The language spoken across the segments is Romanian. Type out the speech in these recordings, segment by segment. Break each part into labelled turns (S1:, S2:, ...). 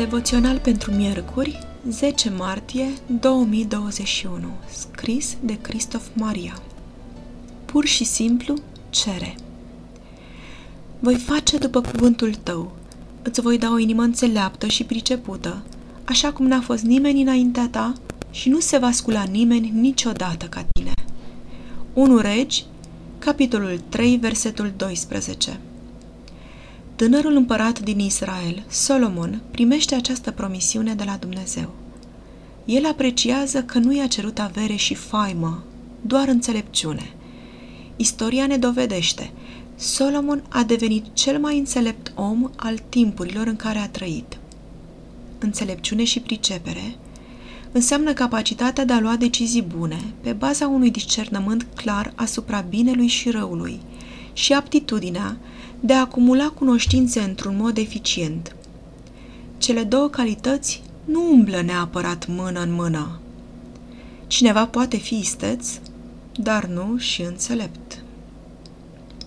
S1: Devoțional pentru miercuri, 10 martie 2021, scris de Cristof Maria. Pur și simplu, cere. Voi face după cuvântul tău. Îți voi da o inimă înțeleaptă și pricepută, așa cum n-a fost nimeni înaintea ta și nu se va scula nimeni niciodată ca tine. 1 Regi, capitolul 3, versetul 12 Tânărul împărat din Israel, Solomon, primește această promisiune de la Dumnezeu. El apreciază că nu i-a cerut avere și faimă, doar înțelepciune. Istoria ne dovedește, Solomon a devenit cel mai înțelept om al timpurilor în care a trăit. Înțelepciune și pricepere înseamnă capacitatea de a lua decizii bune pe baza unui discernământ clar asupra binelui și răului și aptitudinea de a acumula cunoștințe într-un mod eficient. Cele două calități nu umblă neapărat mână în mână. Cineva poate fi isteț, dar nu și înțelept.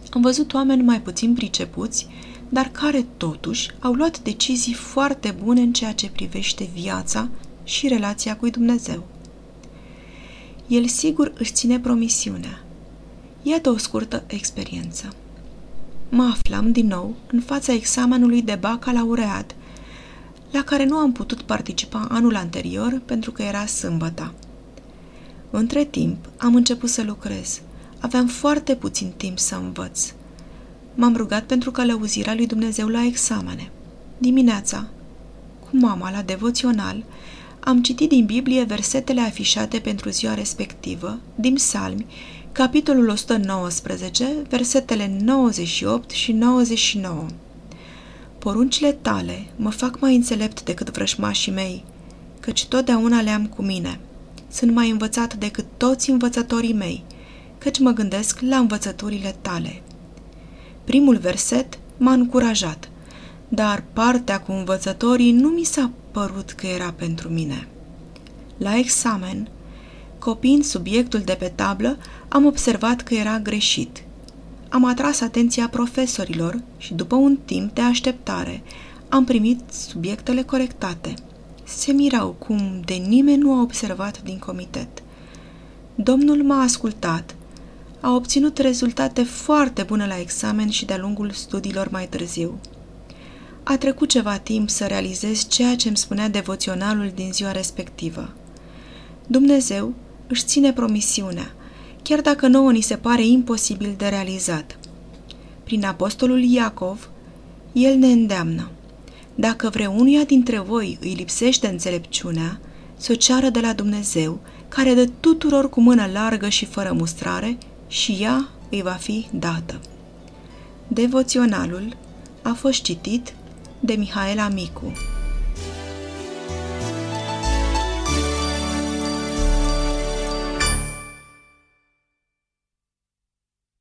S1: Am văzut oameni mai puțin pricepuți, dar care totuși au luat decizii foarte bune în ceea ce privește viața și relația cu Dumnezeu. El sigur își ține promisiunea. Iată o scurtă experiență mă aflam din nou în fața examenului de bacalaureat, la care nu am putut participa anul anterior pentru că era sâmbătă. Între timp, am început să lucrez. Aveam foarte puțin timp să învăț. M-am rugat pentru călăuzirea lui Dumnezeu la examene. Dimineața, cu mama la devoțional, am citit din Biblie versetele afișate pentru ziua respectivă, din psalmi, capitolul 119, versetele 98 și 99. Poruncile tale mă fac mai înțelept decât vrășmașii mei, căci totdeauna le-am cu mine. Sunt mai învățat decât toți învățătorii mei, căci mă gândesc la învățăturile tale. Primul verset m-a încurajat, dar partea cu învățătorii nu mi s-a părut că era pentru mine. La examen, Copiind subiectul de pe tablă, am observat că era greșit. Am atras atenția profesorilor și după un timp de așteptare am primit subiectele corectate. Se mirau cum de nimeni nu a observat din comitet. Domnul m-a ascultat. A obținut rezultate foarte bune la examen și de-a lungul studiilor mai târziu. A trecut ceva timp să realizez ceea ce îmi spunea devoționalul din ziua respectivă. Dumnezeu își ține promisiunea, chiar dacă nouă ni se pare imposibil de realizat. Prin apostolul Iacov, el ne îndeamnă. Dacă vreunuia dintre voi îi lipsește înțelepciunea, să o ceară de la Dumnezeu, care dă tuturor cu mână largă și fără mustrare, și ea îi va fi dată. Devoționalul a fost citit de Mihaela Micu.